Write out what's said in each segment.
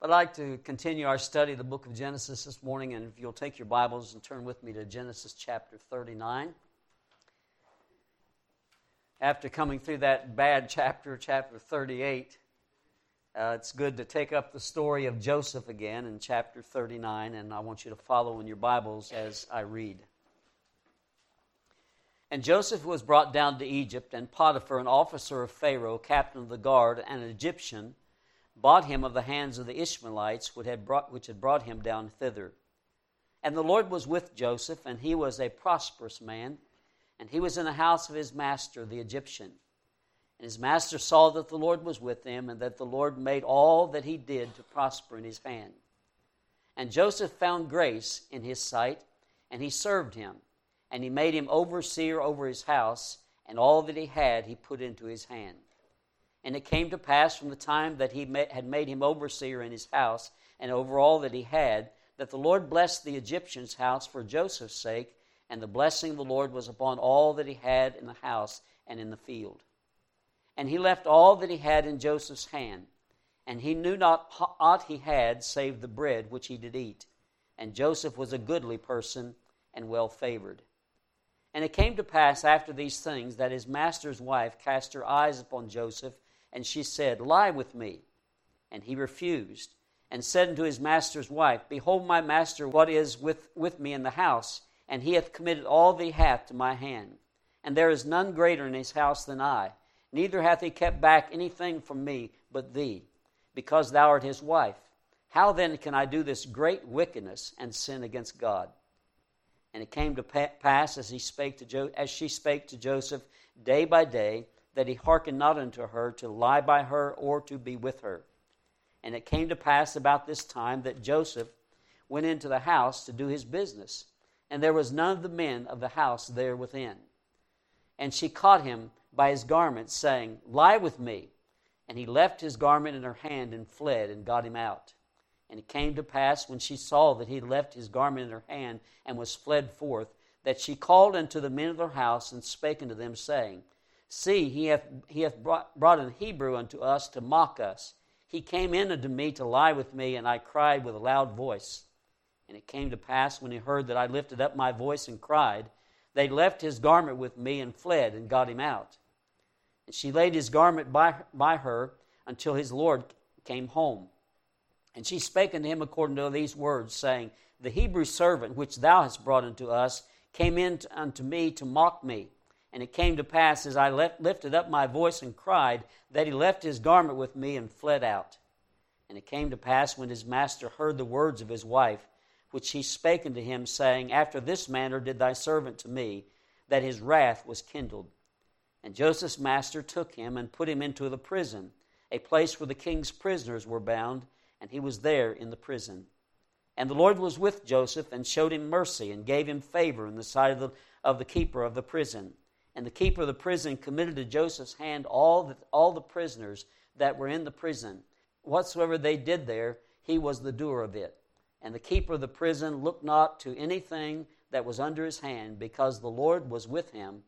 I'd like to continue our study of the book of Genesis this morning, and if you'll take your Bibles and turn with me to Genesis chapter 39. After coming through that bad chapter, chapter 38, uh, it's good to take up the story of Joseph again in chapter 39, and I want you to follow in your Bibles as I read. And Joseph was brought down to Egypt, and Potiphar, an officer of Pharaoh, captain of the guard, an Egyptian, bought him of the hands of the Ishmaelites which had, brought, which had brought him down thither. And the Lord was with Joseph, and he was a prosperous man, and he was in the house of his master, the Egyptian. And his master saw that the Lord was with him, and that the Lord made all that he did to prosper in his hand. And Joseph found grace in his sight, and he served him, and he made him overseer over his house, and all that he had he put into his hand. And it came to pass from the time that he had made him overseer in his house and over all that he had, that the Lord blessed the Egyptian's house for Joseph's sake, and the blessing of the Lord was upon all that he had in the house and in the field. And he left all that he had in Joseph's hand, and he knew not aught he had save the bread which he did eat. And Joseph was a goodly person and well favored. And it came to pass after these things that his master's wife cast her eyes upon Joseph and she said, Lie with me. And he refused, and said unto his master's wife, Behold, my master, what is with, with me in the house, and he hath committed all that he hath to my hand. And there is none greater in his house than I, neither hath he kept back anything from me but thee, because thou art his wife. How then can I do this great wickedness and sin against God? And it came to pass as he spake to jo- as she spake to Joseph day by day that he hearkened not unto her to lie by her or to be with her. And it came to pass about this time that Joseph went into the house to do his business, and there was none of the men of the house there within. And she caught him by his garment, saying, Lie with me. And he left his garment in her hand and fled and got him out. And it came to pass when she saw that he left his garment in her hand and was fled forth, that she called unto the men of her house and spake unto them, saying, See, he hath, he hath brought, brought an Hebrew unto us to mock us. He came in unto me to lie with me, and I cried with a loud voice. And it came to pass, when he heard that I lifted up my voice and cried, they left his garment with me and fled and got him out. And she laid his garment by, by her until his Lord came home. And she spake unto him according to these words, saying, The Hebrew servant which thou hast brought unto us came in unto me to mock me. And it came to pass, as I left, lifted up my voice and cried, that he left his garment with me and fled out. And it came to pass, when his master heard the words of his wife, which he spake unto him, saying, After this manner did thy servant to me, that his wrath was kindled. And Joseph's master took him and put him into the prison, a place where the king's prisoners were bound, and he was there in the prison. And the Lord was with Joseph, and showed him mercy, and gave him favor in the sight of the, of the keeper of the prison. And the keeper of the prison committed to Joseph's hand all the, all the prisoners that were in the prison. Whatsoever they did there, he was the doer of it. And the keeper of the prison looked not to anything that was under his hand, because the Lord was with him,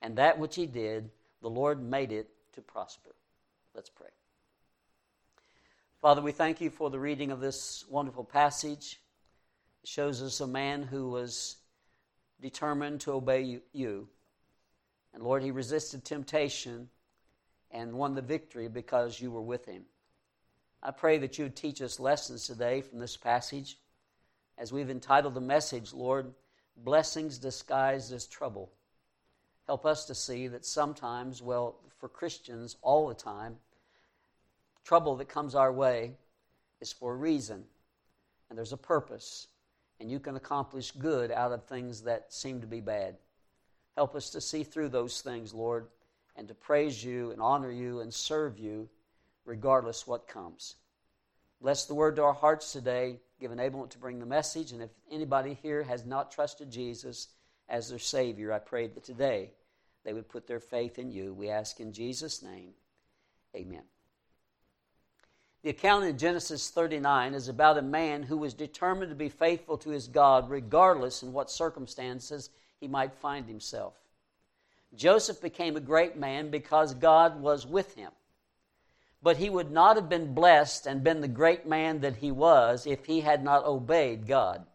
and that which he did, the Lord made it to prosper. Let's pray. Father, we thank you for the reading of this wonderful passage. It shows us a man who was determined to obey you. And Lord, he resisted temptation and won the victory because you were with him. I pray that you would teach us lessons today from this passage. As we've entitled the message, Lord, Blessings Disguised as Trouble. Help us to see that sometimes, well, for Christians, all the time, trouble that comes our way is for a reason, and there's a purpose, and you can accomplish good out of things that seem to be bad. Help us to see through those things, Lord, and to praise you and honor you and serve you regardless what comes. Bless the word to our hearts today. Give enablement to bring the message. And if anybody here has not trusted Jesus as their Savior, I pray that today they would put their faith in you. We ask in Jesus' name. Amen. The account in Genesis 39 is about a man who was determined to be faithful to his God regardless in what circumstances he might find himself. Joseph became a great man because God was with him. but he would not have been blessed and been the great man that he was if he had not obeyed God.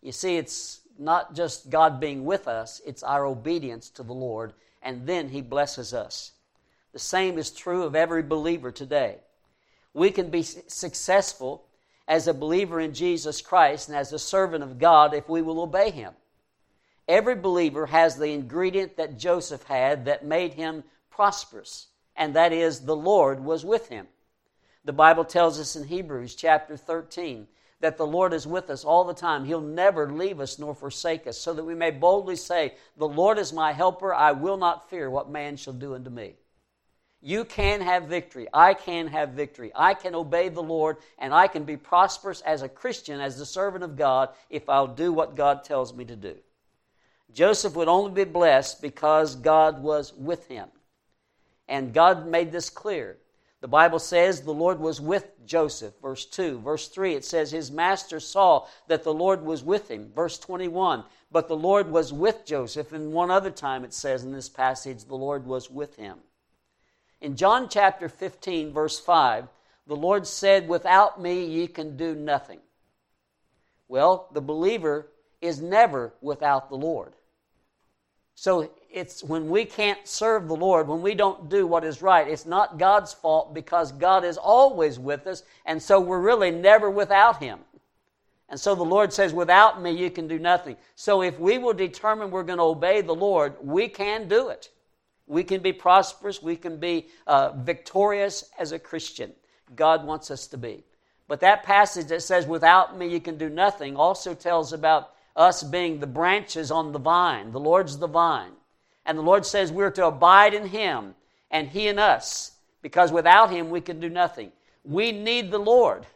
You see, it's not just God being with us, it's our obedience to the Lord, and then he blesses us. The same is true of every believer today. We can be successful as a believer in Jesus Christ and as a servant of God if we will obey him. Every believer has the ingredient that Joseph had that made him prosperous and that is the Lord was with him. The Bible tells us in Hebrews chapter 13 that the Lord is with us all the time. He'll never leave us nor forsake us, so that we may boldly say, The Lord is my helper. I will not fear what man shall do unto me. You can have victory. I can have victory. I can obey the Lord, and I can be prosperous as a Christian, as the servant of God, if I'll do what God tells me to do. Joseph would only be blessed because God was with him. And God made this clear. The Bible says the Lord was with Joseph, verse 2. Verse 3, it says his master saw that the Lord was with him. Verse 21, but the Lord was with Joseph. And one other time it says in this passage, the Lord was with him. In John chapter 15, verse 5, the Lord said, Without me ye can do nothing. Well, the believer is never without the Lord. So it's when we can't serve the Lord, when we don't do what is right, it's not God's fault because God is always with us, and so we're really never without Him. And so the Lord says, Without me, you can do nothing. So if we will determine we're going to obey the Lord, we can do it. We can be prosperous, we can be uh, victorious as a Christian. God wants us to be. But that passage that says, Without me, you can do nothing, also tells about us being the branches on the vine. The Lord's the vine. And the Lord says we're to abide in Him and He in us, because without Him we can do nothing. We need the Lord.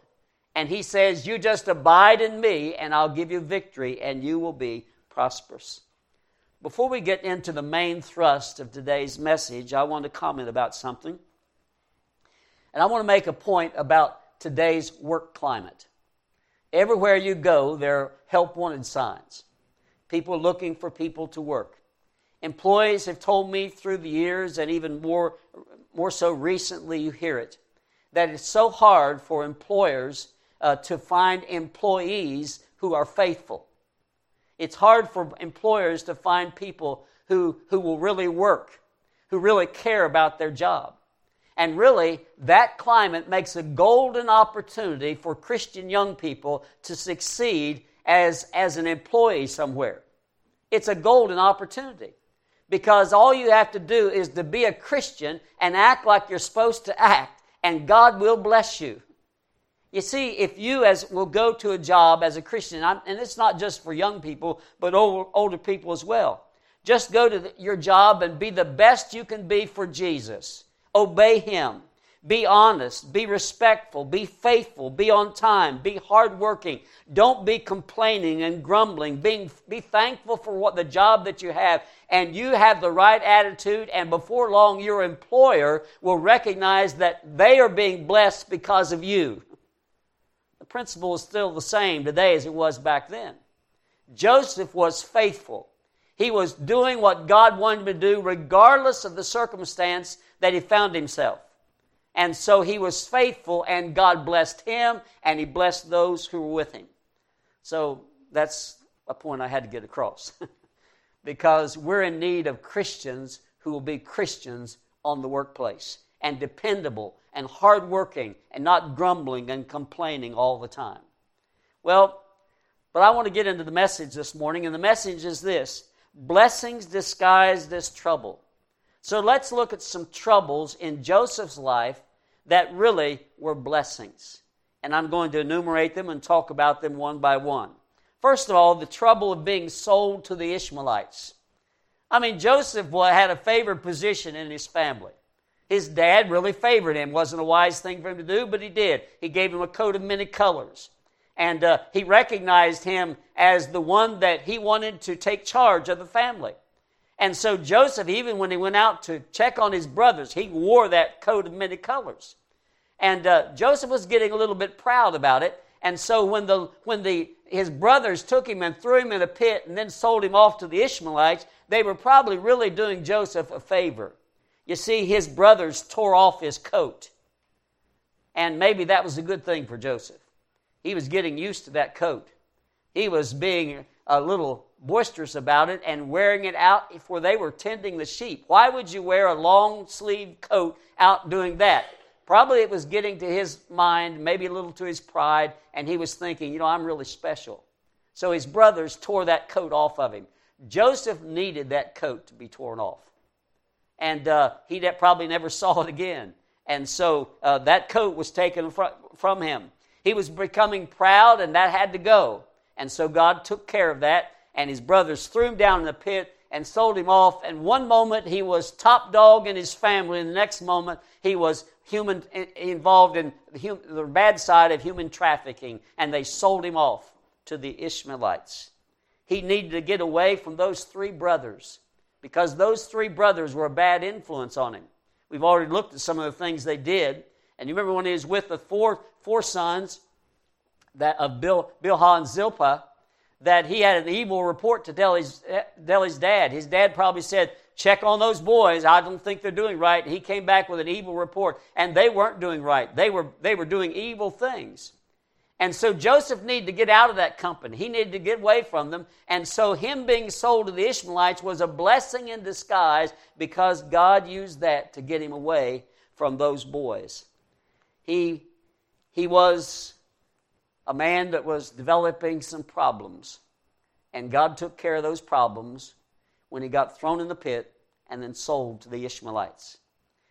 And He says, You just abide in me, and I'll give you victory, and you will be prosperous. Before we get into the main thrust of today's message, I want to comment about something. And I want to make a point about today's work climate. Everywhere you go, there are help wanted signs. People looking for people to work. Employees have told me through the years, and even more, more so recently, you hear it, that it's so hard for employers uh, to find employees who are faithful. It's hard for employers to find people who, who will really work, who really care about their job. And really, that climate makes a golden opportunity for Christian young people to succeed as, as an employee somewhere. It's a golden opportunity because all you have to do is to be a Christian and act like you're supposed to act, and God will bless you. You see, if you as will go to a job as a Christian, and it's not just for young people, but older, older people as well. Just go to the, your job and be the best you can be for Jesus. Obey Him. Be honest, be respectful, be faithful, be on time, be hardworking. Don't be complaining and grumbling. Being, be thankful for what the job that you have, and you have the right attitude, and before long, your employer will recognize that they are being blessed because of you. The principle is still the same today as it was back then. Joseph was faithful. He was doing what God wanted him to do, regardless of the circumstance that he found himself. And so he was faithful, and God blessed him, and he blessed those who were with him. So that's a point I had to get across. because we're in need of Christians who will be Christians on the workplace and dependable and hardworking and not grumbling and complaining all the time. Well, but I want to get into the message this morning, and the message is this blessings disguised as trouble. So let's look at some troubles in Joseph's life that really were blessings. And I'm going to enumerate them and talk about them one by one. First of all, the trouble of being sold to the Ishmaelites. I mean, Joseph had a favored position in his family. His dad really favored him. Wasn't a wise thing for him to do, but he did. He gave him a coat of many colors. And uh, he recognized him as the one that he wanted to take charge of the family. And so Joseph, even when he went out to check on his brothers, he wore that coat of many colors. And uh, Joseph was getting a little bit proud about it. And so when the when the his brothers took him and threw him in a pit and then sold him off to the Ishmaelites, they were probably really doing Joseph a favor. You see, his brothers tore off his coat. And maybe that was a good thing for Joseph. He was getting used to that coat. He was being a little boisterous about it and wearing it out for they were tending the sheep. Why would you wear a long sleeved coat out doing that? Probably it was getting to his mind, maybe a little to his pride, and he was thinking, you know, I'm really special. So his brothers tore that coat off of him. Joseph needed that coat to be torn off. And uh, he probably never saw it again. And so uh, that coat was taken from him. He was becoming proud, and that had to go. And so God took care of that and his brothers threw him down in the pit and sold him off. And one moment he was top dog in his family, and the next moment he was human involved in the, bad side of human trafficking, and they sold him off to the Ishmaelites. He needed to get away from those three brothers because those three brothers were a bad influence on him. We've already looked at some of the things they did. And you remember when he was with the four, four sons that of Bill, Bilhah and Zilpah, that he had an evil report to tell his, dad. His dad probably said, Check on those boys. I don't think they're doing right. He came back with an evil report, and they weren't doing right. They were, they were doing evil things. And so Joseph needed to get out of that company. He needed to get away from them. And so him being sold to the Ishmaelites was a blessing in disguise because God used that to get him away from those boys. He, he was a man that was developing some problems. And God took care of those problems when he got thrown in the pit and then sold to the Ishmaelites.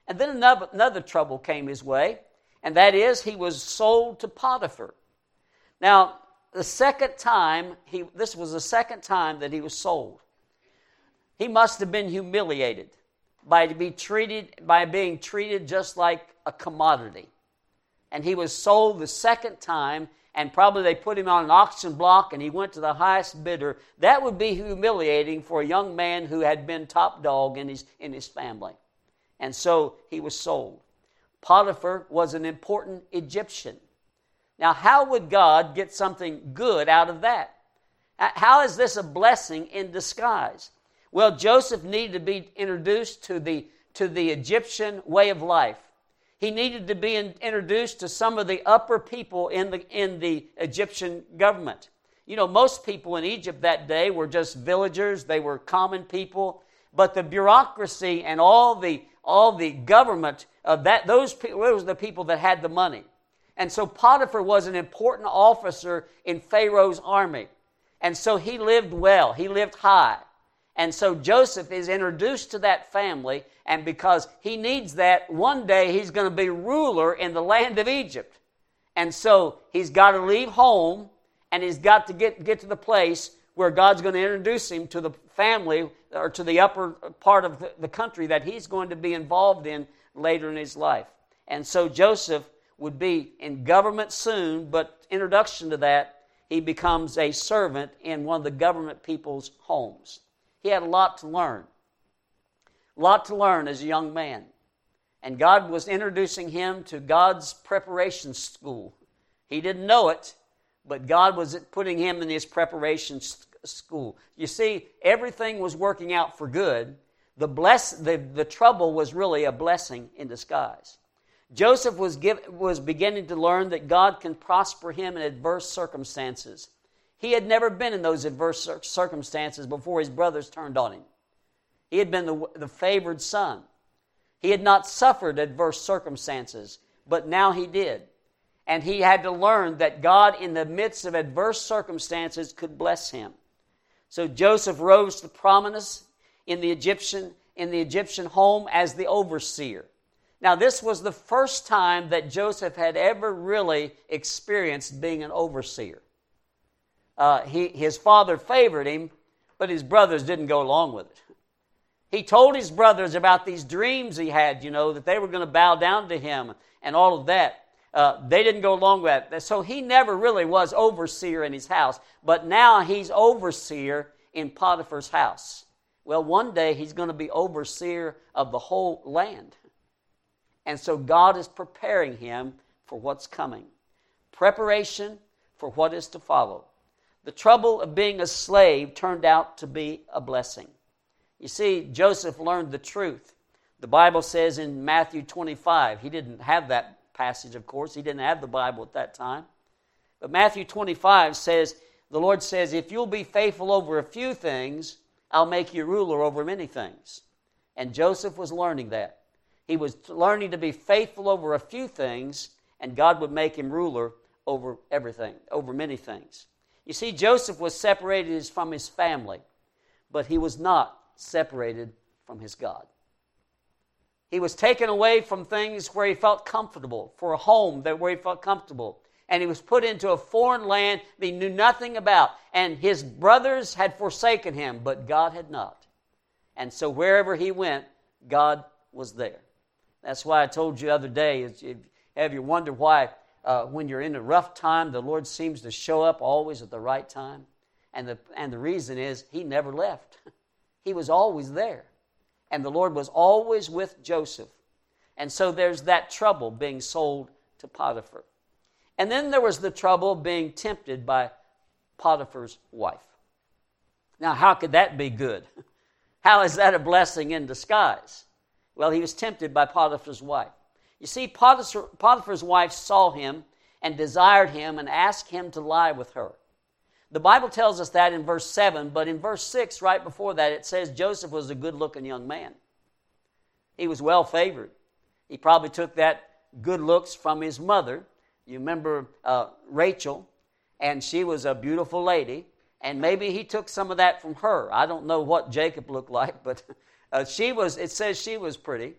And then another, another trouble came his way, and that is he was sold to Potiphar. Now, the second time, he, this was the second time that he was sold. He must have been humiliated by, to be treated, by being treated just like a commodity. And he was sold the second time, and probably they put him on an auction block and he went to the highest bidder. That would be humiliating for a young man who had been top dog in his, in his family. And so he was sold. Potiphar was an important Egyptian. Now, how would God get something good out of that? How is this a blessing in disguise? Well, Joseph needed to be introduced to the, to the Egyptian way of life he needed to be in, introduced to some of the upper people in the, in the Egyptian government. You know, most people in Egypt that day were just villagers, they were common people, but the bureaucracy and all the, all the government of that, those, people, those were the people that had the money. And so Potiphar was an important officer in Pharaoh's army. And so he lived well, he lived high. And so Joseph is introduced to that family, and because he needs that, one day he's going to be ruler in the land of Egypt. And so he's got to leave home and he's got to get, get to the place where God's going to introduce him to the family or to the upper part of the, the country that he's going to be involved in later in his life. And so Joseph would be in government soon, but introduction to that, he becomes a servant in one of the government people's homes. He had a lot to learn. A lot to learn as a young man. And God was introducing him to God's preparation school. He didn't know it, but God was putting him in his preparation school. You see, everything was working out for good. The, bless, the, the trouble was really a blessing in disguise. Joseph was, give, was beginning to learn that God can prosper him in adverse circumstances. He had never been in those adverse circumstances before his brothers turned on him. He had been the, the favored son. He had not suffered adverse circumstances, but now he did. And he had to learn that God, in the midst of adverse circumstances, could bless him. So Joseph rose to prominence in the Egyptian, in the Egyptian home as the overseer. Now, this was the first time that Joseph had ever really experienced being an overseer uh, he, his father favored him, but his brothers didn't go along with it. He told his brothers about these dreams he had, you know, that they were going to bow down to him and all of that. Uh, they didn't go along with that. So he never really was overseer in his house, but now he's overseer in Potiphar's house. Well, one day he's going to be overseer of the whole land. And so God is preparing him for what's coming. Preparation for what is to follow. The trouble of being a slave turned out to be a blessing. You see, Joseph learned the truth. The Bible says in Matthew 25, he didn't have that passage, of course. He didn't have the Bible at that time. But Matthew 25 says, the Lord says, If you'll be faithful over a few things, I'll make you ruler over many things. And Joseph was learning that. He was learning to be faithful over a few things, and God would make him ruler over everything, over many things. You see, Joseph was separated from his family, but he was not separated from his God. He was taken away from things where he felt comfortable, for a home that where he felt comfortable. And he was put into a foreign land that he knew nothing about. And his brothers had forsaken him, but God had not. And so wherever he went, God was there. That's why I told you the other day, if you wonder why uh, when you're in a rough time, the Lord seems to show up always at the right time? And the, and the reason is he never left. he was always there and the Lord was always with Joseph. And so there's that trouble being sold to Potiphar. And then there was the trouble being tempted by Potiphar's wife. Now, how could that be good? How is that a blessing in disguise? Well, he was tempted by Potiphar's wife. You see, Potiphar's wife saw him and desired him and asked him to lie with her. The Bible tells us that in verse 7, but in verse 6, right before that, it says Joseph was a good looking young man. He was well favored. He probably took that good looks from his mother. You remember uh, Rachel, and she was a beautiful lady, and maybe he took some of that from her. I don't know what Jacob looked like, but uh, she was, it says she was pretty.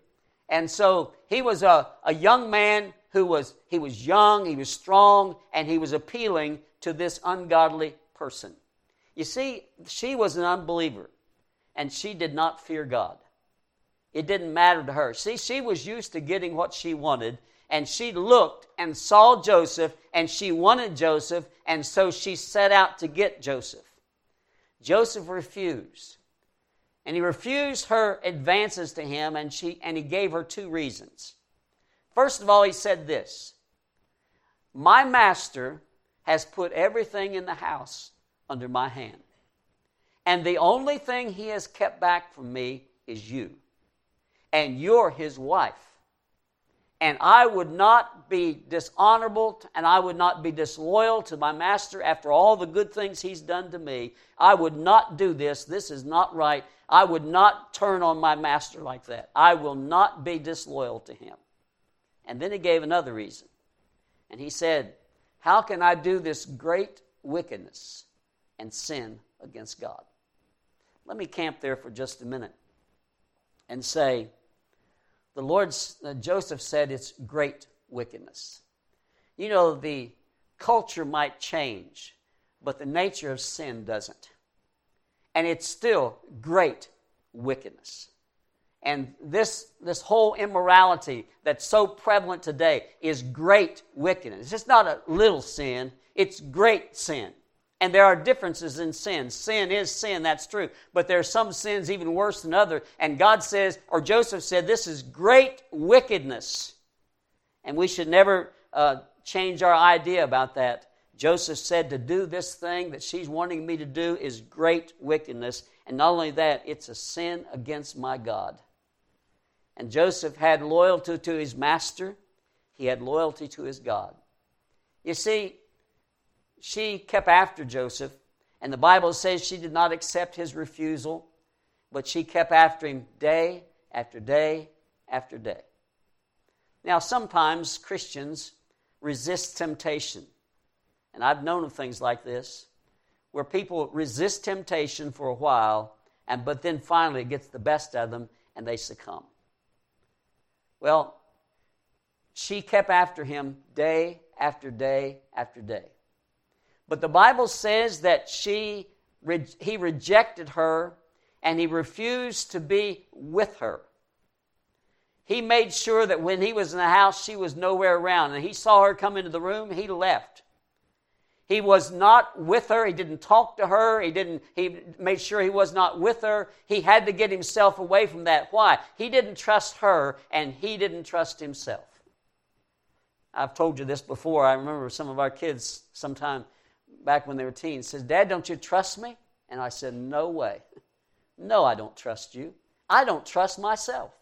And so he was a, a young man who was, he was young, he was strong, and he was appealing to this ungodly person. You see, she was an unbeliever, and she did not fear God. It didn't matter to her. See, she was used to getting what she wanted, and she looked and saw Joseph, and she wanted Joseph, and so she set out to get Joseph. Joseph refused. And he refused her advances to him, and, she, and he gave her two reasons. First of all, he said this My master has put everything in the house under my hand. And the only thing he has kept back from me is you. And you're his wife. And I would not be dishonorable and I would not be disloyal to my master after all the good things he's done to me. I would not do this. This is not right. I would not turn on my master like that. I will not be disloyal to him. And then he gave another reason. And he said, how can I do this great wickedness and sin against God? Let me camp there for just a minute and say, the Lord, uh, Joseph said it's great wickedness. You know, the culture might change, but the nature of sin doesn't. And it's still great wickedness. And this, this whole immorality that's so prevalent today is great wickedness. It's not a little sin, it's great sin. And there are differences in sin. Sin is sin, that's true. But there are some sins even worse than other. And God says, or Joseph said, this is great wickedness. And we should never uh, change our idea about that. Joseph said, to do this thing that she's wanting me to do is great wickedness. And not only that, it's a sin against my God. And Joseph had loyalty to his master, he had loyalty to his God. You see, she kept after Joseph, and the Bible says she did not accept his refusal, but she kept after him day after day after day. Now, sometimes Christians resist temptation. And I've known of things like this, where people resist temptation for a while, and but then finally it gets the best of them and they succumb. Well, she kept after him day after day after day. But the Bible says that she, he rejected her and he refused to be with her. He made sure that when he was in the house, she was nowhere around. And he saw her come into the room, he left. He was not with her. He didn't talk to her. He didn't, he made sure he was not with her. He had to get himself away from that. Why? He didn't trust her and he didn't trust himself. I've told you this before. I remember some of our kids sometime back when they were teens says, Dad, don't you trust me? And I said, No way. No, I don't trust you. I don't trust myself.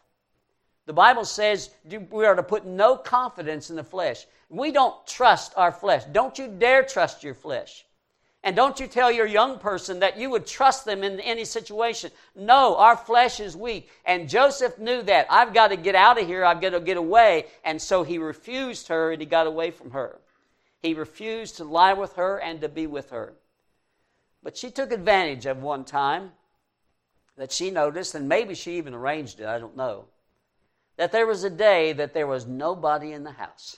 The Bible says we are to put no confidence in the flesh. We don't trust our flesh. Don't you dare trust your flesh. And don't you tell your young person that you would trust them in any situation. No, our flesh is weak. And Joseph knew that. I've got to get out of here. I've got to get away. And so he refused her and he got away from her. He refused to lie with her and to be with her. But she took advantage of one time that she noticed, and maybe she even arranged it, I don't know, that there was a day that there was nobody in the house.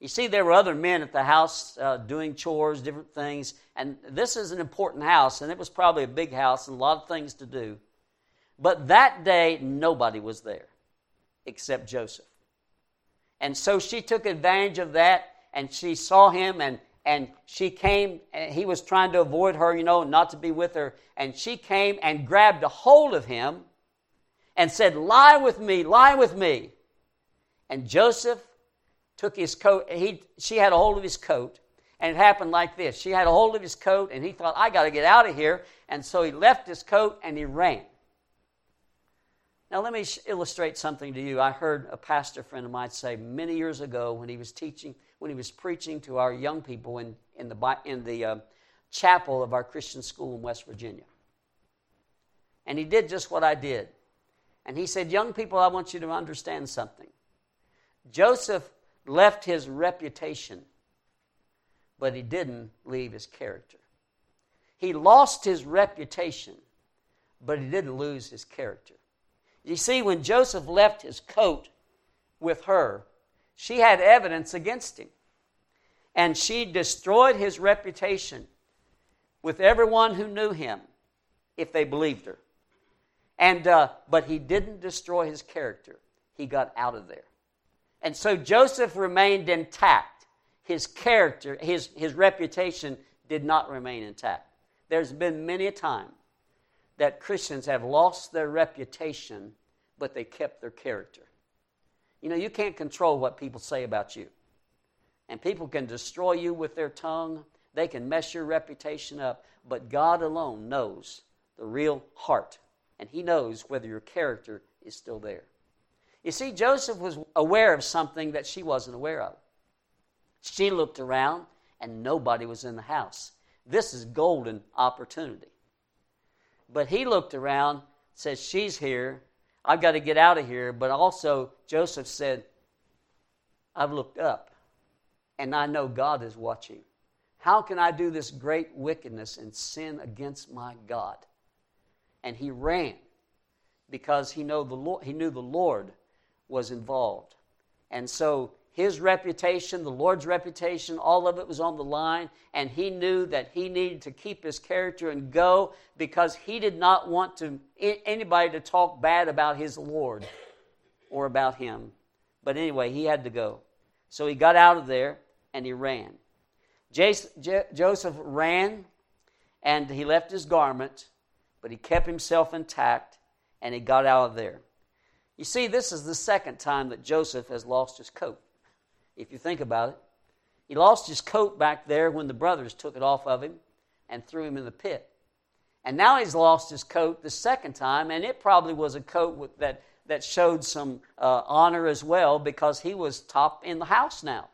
You see, there were other men at the house uh, doing chores, different things, and this is an important house, and it was probably a big house and a lot of things to do. But that day, nobody was there except Joseph. And so she took advantage of that, and she saw him, and and she came and he was trying to avoid her you know not to be with her. And she came and grabbed a hold of him and said lie with me lie with me. And joseph took his coat. He she had a hold of his coat and it happened like this. She had a hold of his coat and he thought i got to get out of here. And so he left his coat and he ran now let me illustrate something to you i heard a pastor friend of mine say many years ago when he was teaching when he was preaching to our young people in, in the, in the uh, chapel of our Christian school in West Virginia. And he did just what I did. And he said, Young people, I want you to understand something. Joseph left his reputation, but he didn't leave his character. He lost his reputation, but he didn't lose his character. You see, when Joseph left his coat with her, she had evidence against him. And she destroyed his reputation with everyone who knew him if they believed her. And, uh, but he didn't destroy his character. He got out of there. And so Joseph remained intact. His character, his, his reputation did not remain intact. There's been many a time that Christians have lost their reputation, but they kept their character. You know, you can't control what people say about you. And people can destroy you with their tongue, they can mess your reputation up, but God alone knows the real heart. And He knows whether your character is still there. You see, Joseph was aware of something that she wasn't aware of. She looked around and nobody was in the house. This is golden opportunity. But he looked around, says, She's here, I've got to get out of here. But also, Joseph said, I've looked up and I know God is watching. How can I do this great wickedness and sin against my God? And he ran because he, know the Lord, he knew the Lord was involved. And so his reputation, the Lord's reputation, all of it was on the line, and he knew that he needed to keep his character and go because he did not want to anybody to talk bad about his Lord or about him. But anyway, he had to go. So he got out of there and he ran. Joseph ran and he left his garment, but he kept himself intact and he got out of there. You see, this is the second time that Joseph has lost his coat if you think about it. He lost his coat back there when the brothers took it off of him and threw him in the pit. And now he's lost his coat the second time, and it probably was a coat that, that showed some uh, honor as well because he was top in the house now.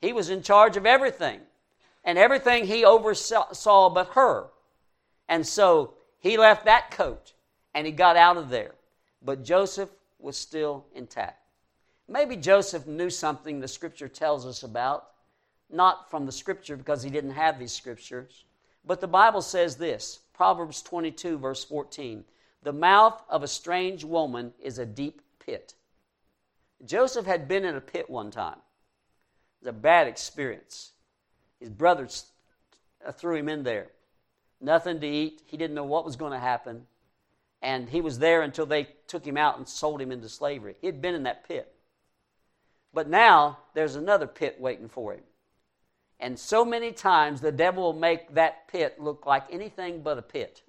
He was in charge of everything, and everything he oversaw but her. And so he left that coat and he got out of there. But Joseph was still intact. Maybe Joseph knew something the scripture tells us about, not from the scripture because he didn't have these scriptures, but the Bible says this Proverbs 22, verse 14 The mouth of a strange woman is a deep pit. Joseph had been in a pit one time. It was a bad experience. His brothers uh, threw him in there. Nothing to eat. He didn't know what was going to happen. And he was there until they took him out and sold him into slavery. He had been in that pit. But now there's another pit waiting for him. And so many times the devil will make that pit look like anything but a pit.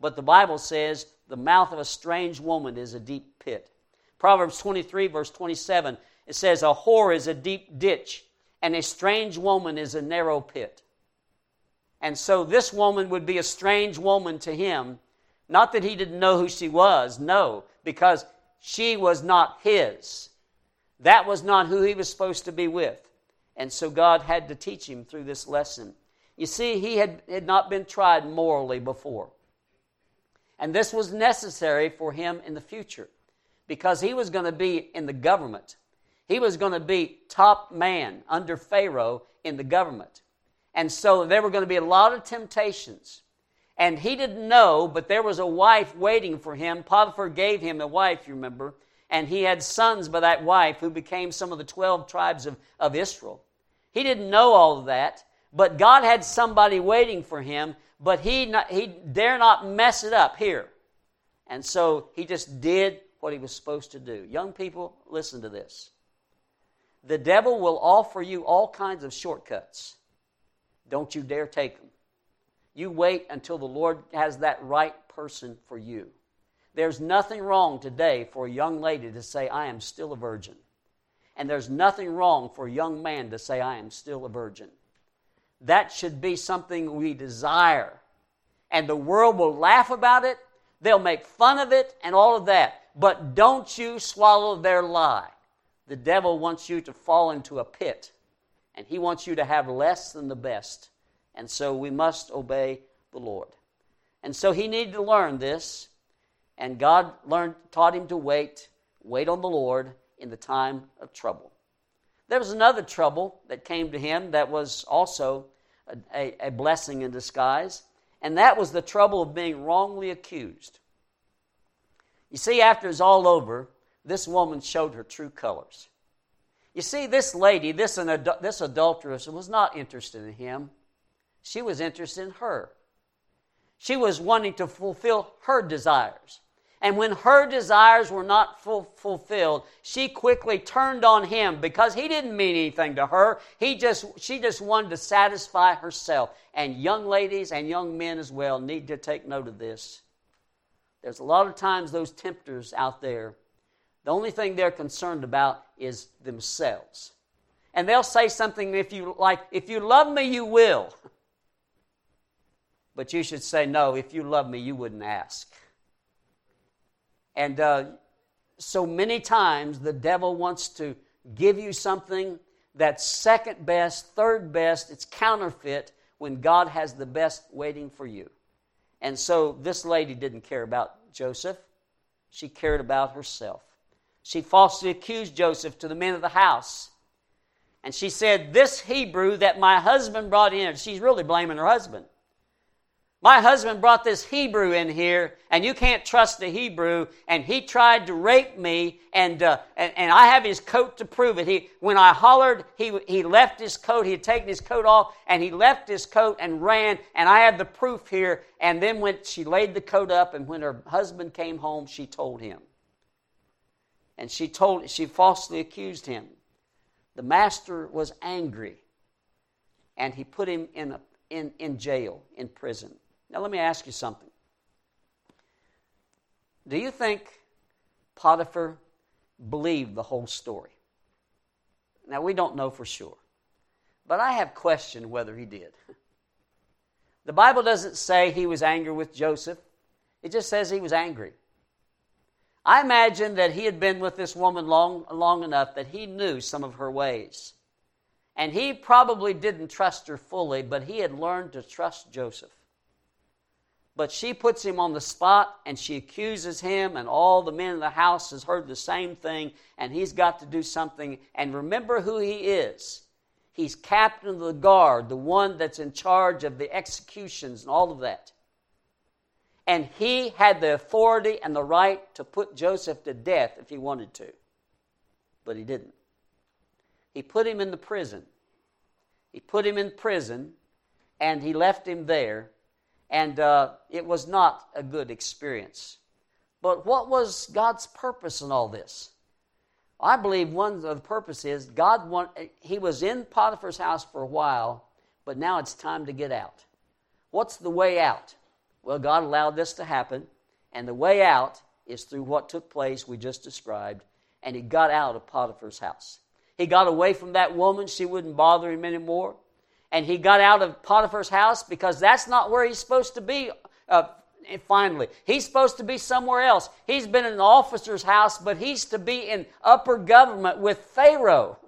But the Bible says the mouth of a strange woman is a deep pit. Proverbs 23, verse 27, it says, A whore is a deep ditch, and a strange woman is a narrow pit. And so this woman would be a strange woman to him. Not that he didn't know who she was, no, because she was not his. That was not who he was supposed to be with. And so God had to teach him through this lesson. You see, he had, had not been tried morally before. And this was necessary for him in the future because he was going to be in the government. He was going to be top man under Pharaoh in the government. And so there were going to be a lot of temptations. And he didn't know, but there was a wife waiting for him. Potiphar gave him a wife, you remember. And he had sons by that wife who became some of the 12 tribes of, of Israel. He didn't know all of that, but God had somebody waiting for him, but he, not, he dare not mess it up here. And so he just did what he was supposed to do. Young people, listen to this. The devil will offer you all kinds of shortcuts. Don't you dare take them. You wait until the Lord has that right person for you. There's nothing wrong today for a young lady to say, I am still a virgin. And there's nothing wrong for a young man to say, I am still a virgin. That should be something we desire. And the world will laugh about it, they'll make fun of it, and all of that. But don't you swallow their lie. The devil wants you to fall into a pit, and he wants you to have less than the best. And so we must obey the Lord. And so he needed to learn this, and God learned, taught him to wait, wait on the Lord in the time of trouble. There was another trouble that came to him that was also a, a, a blessing in disguise, and that was the trouble of being wrongly accused. You see, after it's all over, this woman showed her true colors. You see, this lady, this, this adulteress, was not interested in him. She was interested in her. She was wanting to fulfill her desires. And when her desires were not full, fulfilled, she quickly turned on him because he didn't mean anything to her. He just, she just wanted to satisfy herself. And young ladies and young men as well need to take note of this. There's a lot of times those tempters out there, the only thing they're concerned about is themselves. And they'll say something if you like, if you love me, you will. But you should say, no, if you love me, you wouldn't ask. And uh, so many times the devil wants to give you something that's second best, third best, it's counterfeit when God has the best waiting for you. And so this lady didn't care about Joseph, she cared about herself. She falsely accused Joseph to the men of the house. And she said, This Hebrew that my husband brought in, she's really blaming her husband. My husband brought this Hebrew in here, and you can't trust the Hebrew, and he tried to rape me, and, uh, and, and, I have his coat to prove it. He, when I hollered, he, he left his coat, he had taken his coat off, and he left his coat and ran, and I have the proof here. And then when she laid the coat up, and when her husband came home, she told him. And she told, she falsely accused him. The master was angry, and he put him in, a, in, in jail, in prison. Now, let me ask you something. Do you think Potiphar believed the whole story? Now, we don't know for sure, but I have questioned whether he did. The Bible doesn't say he was angry with Joseph, it just says he was angry. I imagine that he had been with this woman long, long enough that he knew some of her ways. And he probably didn't trust her fully, but he had learned to trust Joseph but she puts him on the spot and she accuses him, and all the men in the house has heard the same thing, and he's got to do something. And remember who he is. He's captain of the guard, the one that's in charge of the executions and all of that. And he had the authority and the right to put Joseph to death if he wanted to. But he didn't. He put him in the prison. He put him in prison and he left him there and uh, it was not a good experience. But what was God's purpose in all this? I believe one of the purposes God want, he was in Potiphar's house for a while, but now it's time to get out. What's the way out? Well, God allowed this to happen, and the way out is through what took place we just described, and he got out of Potiphar's house. He got away from that woman, she wouldn't bother him anymore and he got out of Potiphar's house because that's not where he's supposed to be uh, finally. He's supposed to be somewhere else. He's been in an officer's house, but he's to be in upper government with Pharaoh.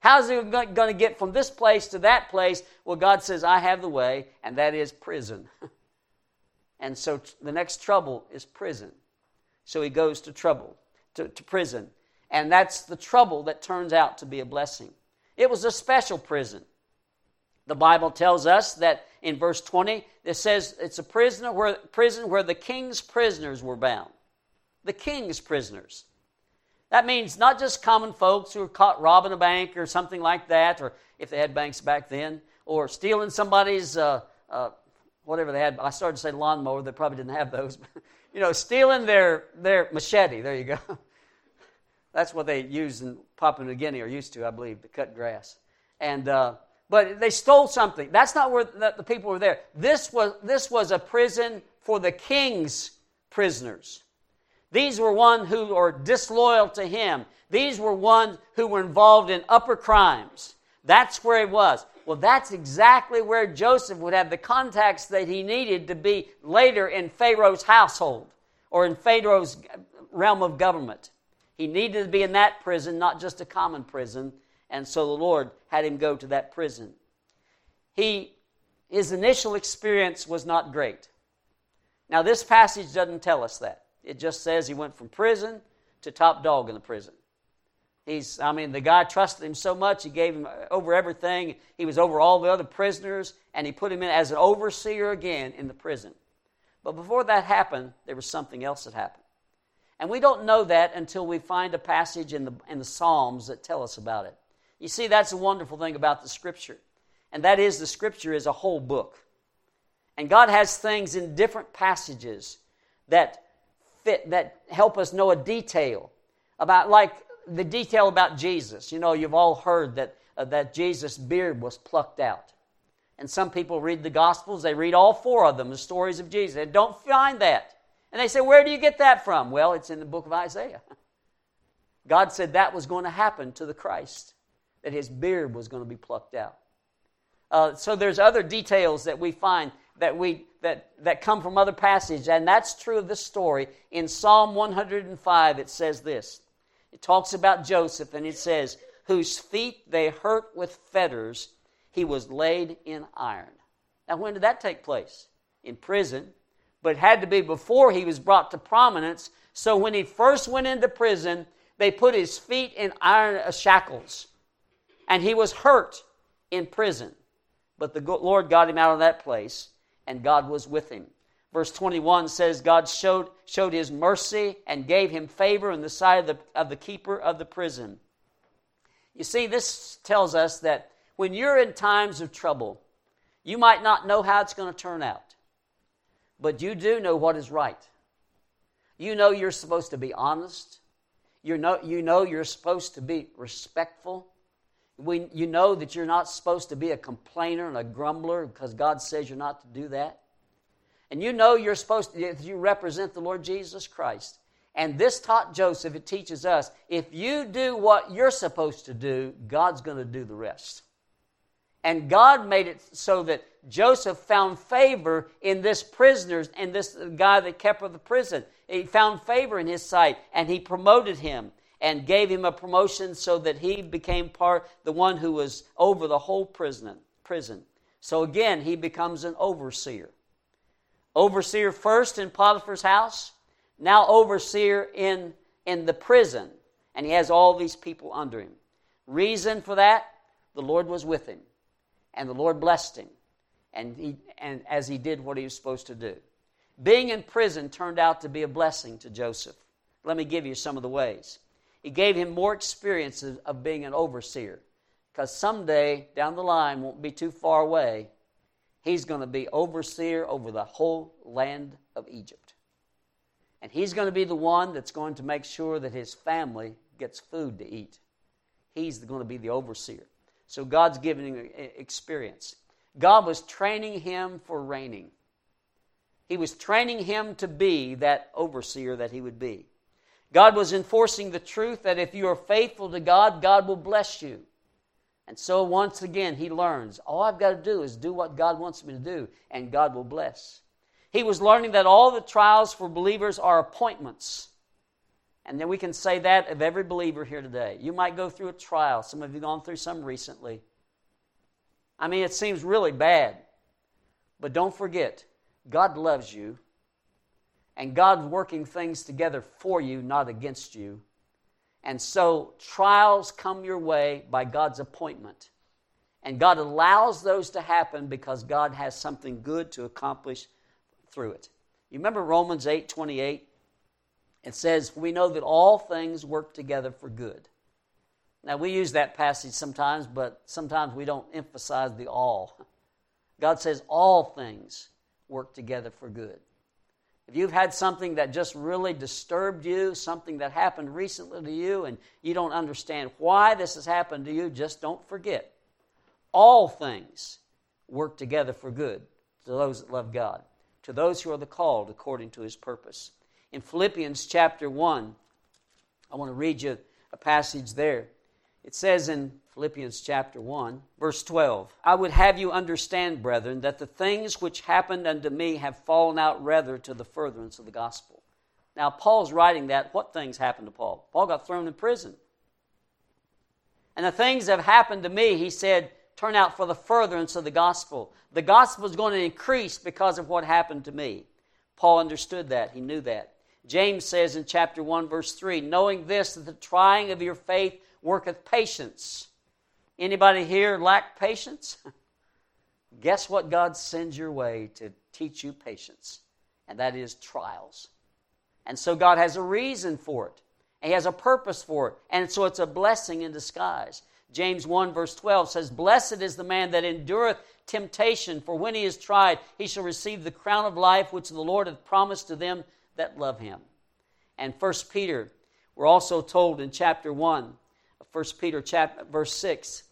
How's he going to get from this place to that place? Well, God says, I have the way, and that is prison. and so the next trouble is prison. So he goes to trouble, to, to prison. And that's the trouble that turns out to be a blessing. It was a special prison. The Bible tells us that in verse 20, it says it's a prisoner where, prison where the king's prisoners were bound. The king's prisoners. That means not just common folks who were caught robbing a bank or something like that, or if they had banks back then, or stealing somebody's, uh, uh, whatever they had. I started to say lawnmower, they probably didn't have those. you know, stealing their, their machete, there you go. That's what they use in Papua New Guinea, or used to, I believe, to cut grass. And, uh, but they stole something. That's not where the, people were there. This was, this was a prison for the king's prisoners. These were one who were disloyal to him. These were ones who were involved in upper crimes. That's where he was. Well, that's exactly where Joseph would have the contacts that he needed to be later in Pharaoh's household or in Pharaoh's realm of government. He needed to be in that prison, not just a common prison. And so the Lord had him go to that prison. He, his initial experience was not great. Now, this passage doesn't tell us that. It just says he went from prison to top dog in the prison. He's, I mean, the guy trusted him so much, he gave him over everything. He was over all the other prisoners, and he put him in as an overseer again in the prison. But before that happened, there was something else that happened. And we don't know that until we find a passage in the, in the Psalms that tell us about it. You see, that's a wonderful thing about the Scripture. And that is, the Scripture is a whole book. And God has things in different passages that fit, that help us know a detail about, like the detail about Jesus. You know, you've all heard that, uh, that Jesus' beard was plucked out. And some people read the Gospels, they read all four of them, the stories of Jesus. They don't find that. And they say, Where do you get that from? Well, it's in the book of Isaiah. God said that was going to happen to the Christ, that his beard was going to be plucked out. Uh, so there's other details that we find that we that that come from other passages, and that's true of this story. In Psalm 105, it says this. It talks about Joseph, and it says, "Whose feet they hurt with fetters, he was laid in iron." Now, when did that take place? In prison but it had to be before he was brought to prominence. So when he first went into prison, they put his feet in iron shackles, and he was hurt in prison. But the Lord got him out of that place, and God was with him. Verse 21 says, God showed, showed his mercy and gave him favor in the sight of the, of the keeper of the prison. You see, this tells us that when you're in times of trouble, you might not know how it's going to turn out. But you do know what is right. You know you're supposed to be honest. You know, you know you're supposed to be respectful. We, you know that you're not supposed to be a complainer and a grumbler because God says you're not to do that. And you know you're supposed to, you represent the Lord Jesus Christ. And this taught Joseph, it teaches us if you do what you're supposed to do, God's going to do the rest. And God made it so that Joseph found favor in this prisoner and this guy that kept the prison. He found favor in his sight and he promoted him and gave him a promotion so that he became part the one who was over the whole prison prison. So again, he becomes an overseer. Overseer first in Potiphar's house, now overseer in, in the prison. And he has all these people under him. Reason for that? The Lord was with him and the Lord blessed him, and, he, and as he did what he was supposed to do. Being in prison turned out to be a blessing to Joseph. Let me give you some of the ways. He gave him more experiences of being an overseer, because someday down the line, won't be too far away, he's going to be overseer over the whole land of Egypt. And he's going to be the one that's going to make sure that his family gets food to eat. He's going to be the overseer. So God's giving him experience. God was training him for reigning. He was training him to be that overseer that he would be. God was enforcing the truth that if you are faithful to God, God will bless you. And so once again, he learns all I've got to do is do what God wants me to do, and God will bless. He was learning that all the trials for believers are appointments. And then we can say that of every believer here today. You might go through a trial. Some of you gone through some recently. I mean, it seems really bad. But don't forget, God loves you. And God's working things together for you, not against you. And so trials come your way by God's appointment. And God allows those to happen because God has something good to accomplish through it. You remember Romans 8 28? It says, We know that all things work together for good. Now, we use that passage sometimes, but sometimes we don't emphasize the all. God says all things work together for good. If you've had something that just really disturbed you, something that happened recently to you, and you don't understand why this has happened to you, just don't forget. All things work together for good to those that love God, to those who are the called according to his purpose in Philippians chapter 1. I want to read you a passage there. It says in Philippians chapter 1, verse 12 I would have you understand, brethren, that the things which happened unto me have fallen out rather to the furtherance of the gospel. Now, Paul's writing that. What things happened to Paul? Paul got thrown in prison. And the things that have happened to me, he said, turn out for the furtherance of the gospel. The gospel is going to increase because of what happened to me. Paul understood that. He knew that. James says in chapter 1, verse 3, knowing this, that the trying of your faith worketh patience. Anybody here lack patience? Guess what God sends your way to teach you patience? And that is trials. And so God has a reason for it. He has a purpose for it. And so it's a blessing in disguise. James 1, verse 12 says, Blessed is the man that endureth temptation, for when he is tried, he shall receive the crown of life which the Lord hath promised to them that love him. And 1 Peter, we're also told in chapter 1, 1 Peter chapter, verse 6,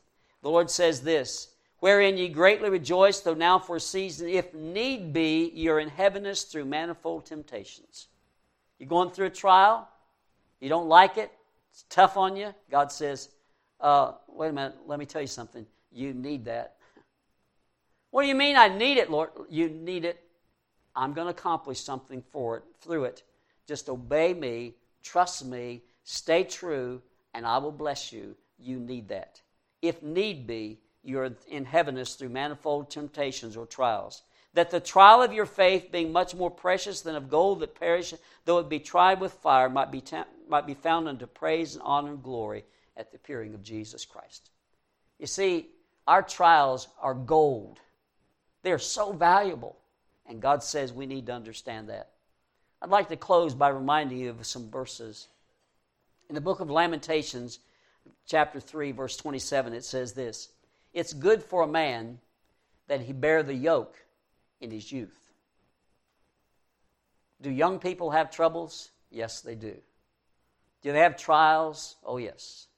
the Lord says this, Wherein ye greatly rejoice, though now for a season, if need be, you're in heaviness through manifold temptations. You're going through a trial, you don't like it, it's tough on you. God says, uh, wait a minute, let me tell you something. You need that. What do you mean I need it, Lord? You need it I'm going to accomplish something for it, through it. Just obey me, trust me, stay true, and I will bless you. You need that. If need be, you're in heaviness through manifold temptations or trials. That the trial of your faith, being much more precious than of gold that perisheth, though it be tried with fire, might be, might be found unto praise and honor and glory at the appearing of Jesus Christ. You see, our trials are gold. They're so valuable. And God says we need to understand that. I'd like to close by reminding you of some verses. In the book of Lamentations, chapter 3, verse 27, it says this It's good for a man that he bear the yoke in his youth. Do young people have troubles? Yes, they do. Do they have trials? Oh, yes.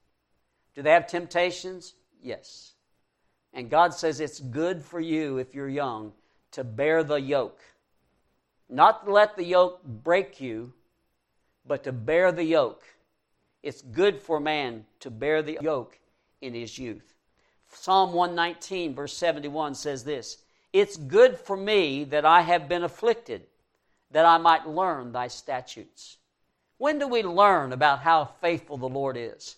Do they have temptations? Yes. And God says it's good for you if you're young to bear the yoke. Not to let the yoke break you, but to bear the yoke. It's good for man to bear the yoke in his youth. Psalm 119, verse 71 says this It's good for me that I have been afflicted, that I might learn thy statutes. When do we learn about how faithful the Lord is?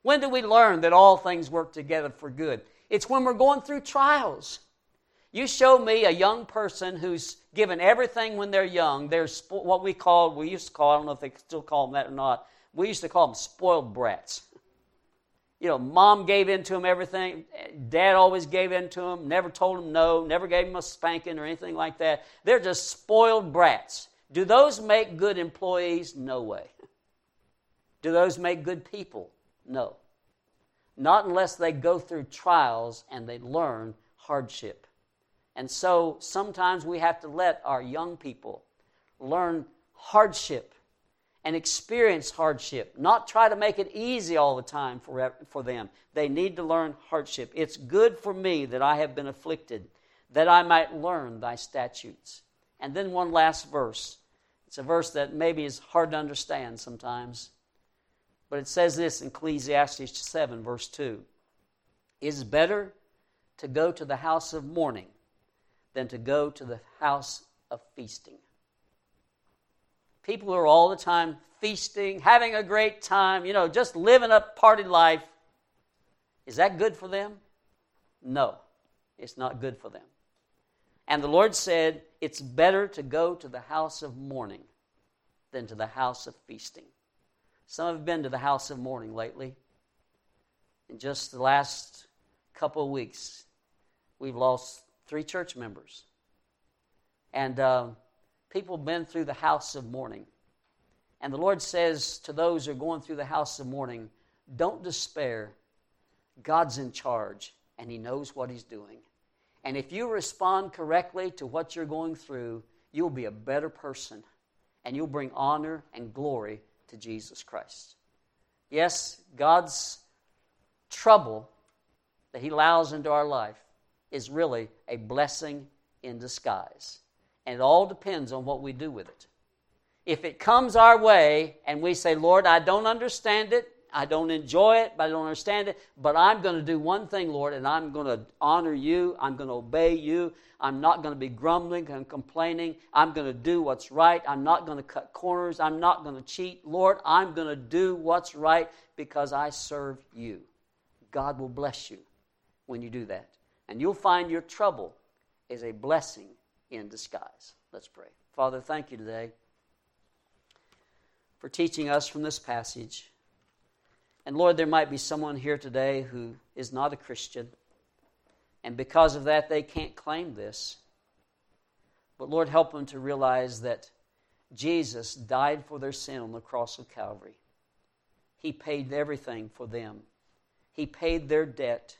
When do we learn that all things work together for good? It's when we're going through trials. You show me a young person who's given everything when they're young. They're what we call, we used to call, I don't know if they still call them that or not, we used to call them spoiled brats. You know, mom gave in to them everything. Dad always gave in to them, never told them no, never gave them a spanking or anything like that. They're just spoiled brats. Do those make good employees? No way. Do those make good people? No. Not unless they go through trials and they learn hardship. And so sometimes we have to let our young people learn hardship and experience hardship, not try to make it easy all the time for, for them. They need to learn hardship. It's good for me that I have been afflicted, that I might learn thy statutes. And then one last verse. It's a verse that maybe is hard to understand sometimes. But it says this in Ecclesiastes 7, verse 2 It is better to go to the house of mourning than to go to the house of feasting. People who are all the time feasting, having a great time, you know, just living a party life. Is that good for them? No, it's not good for them. And the Lord said, It's better to go to the house of mourning than to the house of feasting. Some have been to the house of mourning lately. In just the last couple of weeks, we've lost three church members. And uh, people have been through the house of mourning. And the Lord says to those who are going through the house of mourning, don't despair. God's in charge, and He knows what He's doing. And if you respond correctly to what you're going through, you'll be a better person, and you'll bring honor and glory to Jesus Christ. Yes, God's trouble that He allows into our life is really a blessing in disguise. And it all depends on what we do with it. If it comes our way and we say, Lord, I don't understand it, I don't enjoy it, but I don't understand it, but I'm going to do one thing, Lord, and I'm going to honor you, I'm going to obey you, I'm not going to be grumbling and complaining, I'm going to do what's right, I'm not going to cut corners, I'm not going to cheat. Lord, I'm going to do what's right because I serve you. God will bless you when you do that. And you'll find your trouble is a blessing in disguise. Let's pray. Father, thank you today for teaching us from this passage. And Lord, there might be someone here today who is not a Christian, and because of that, they can't claim this. But Lord, help them to realize that Jesus died for their sin on the cross of Calvary. He paid everything for them, He paid their debt,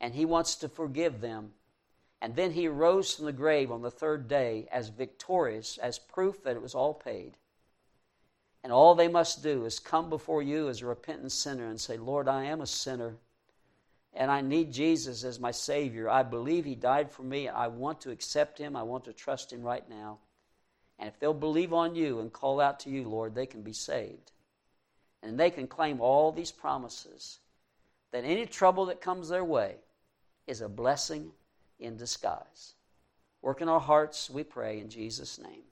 and He wants to forgive them and then he rose from the grave on the third day as victorious, as proof that it was all paid. And all they must do is come before you as a repentant sinner and say, Lord, I am a sinner, and I need Jesus as my Savior. I believe He died for me. I want to accept Him. I want to trust Him right now. And if they'll believe on you and call out to you, Lord, they can be saved. And they can claim all these promises that any trouble that comes their way is a blessing in disguise. Work in our hearts, we pray, in Jesus' name.